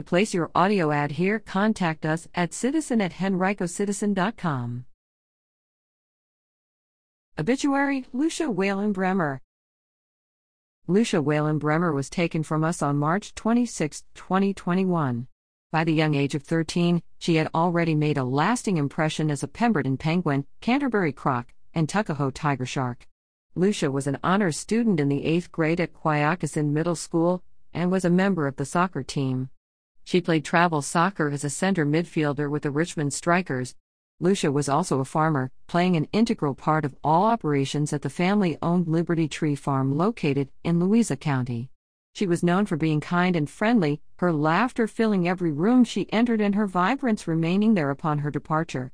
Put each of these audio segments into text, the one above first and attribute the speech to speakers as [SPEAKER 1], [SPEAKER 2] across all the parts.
[SPEAKER 1] To place your audio ad here, contact us at citizen at henricocitizen.com. Obituary Lucia Whalen Bremer. Lucia Whalen Bremer was taken from us on March 26, 2021. By the young age of 13, she had already made a lasting impression as a Pemberton penguin, Canterbury croc, and Tuckahoe tiger shark. Lucia was an honors student in the 8th grade at Quioccasin Middle School and was a member of the soccer team. She played travel soccer as a center midfielder with the Richmond Strikers. Lucia was also a farmer, playing an integral part of all operations at the family owned Liberty Tree Farm located in Louisa County. She was known for being kind and friendly, her laughter filling every room she entered and her vibrance remaining there upon her departure.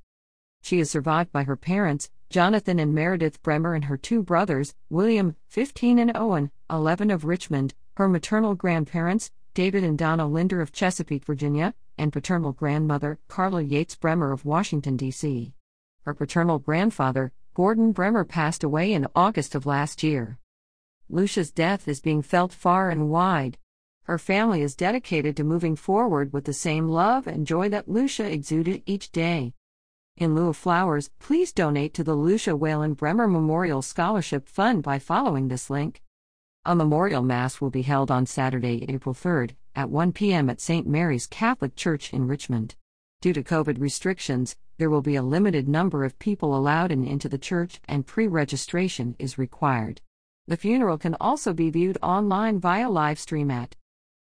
[SPEAKER 1] She is survived by her parents, Jonathan and Meredith Bremer, and her two brothers, William, 15, and Owen, 11, of Richmond, her maternal grandparents, David and Donna Linder of Chesapeake, Virginia, and paternal grandmother, Carla Yates Bremer of Washington, D.C. Her paternal grandfather, Gordon Bremer, passed away in August of last year. Lucia's death is being felt far and wide. Her family is dedicated to moving forward with the same love and joy that Lucia exuded each day. In lieu of flowers, please donate to the Lucia Whalen Bremer Memorial Scholarship Fund by following this link. A memorial mass will be held on Saturday, April 3rd, at 1 p.m. at St. Mary's Catholic Church in Richmond. Due to COVID restrictions, there will be a limited number of people allowed in into the church and pre-registration is required. The funeral can also be viewed online via live stream at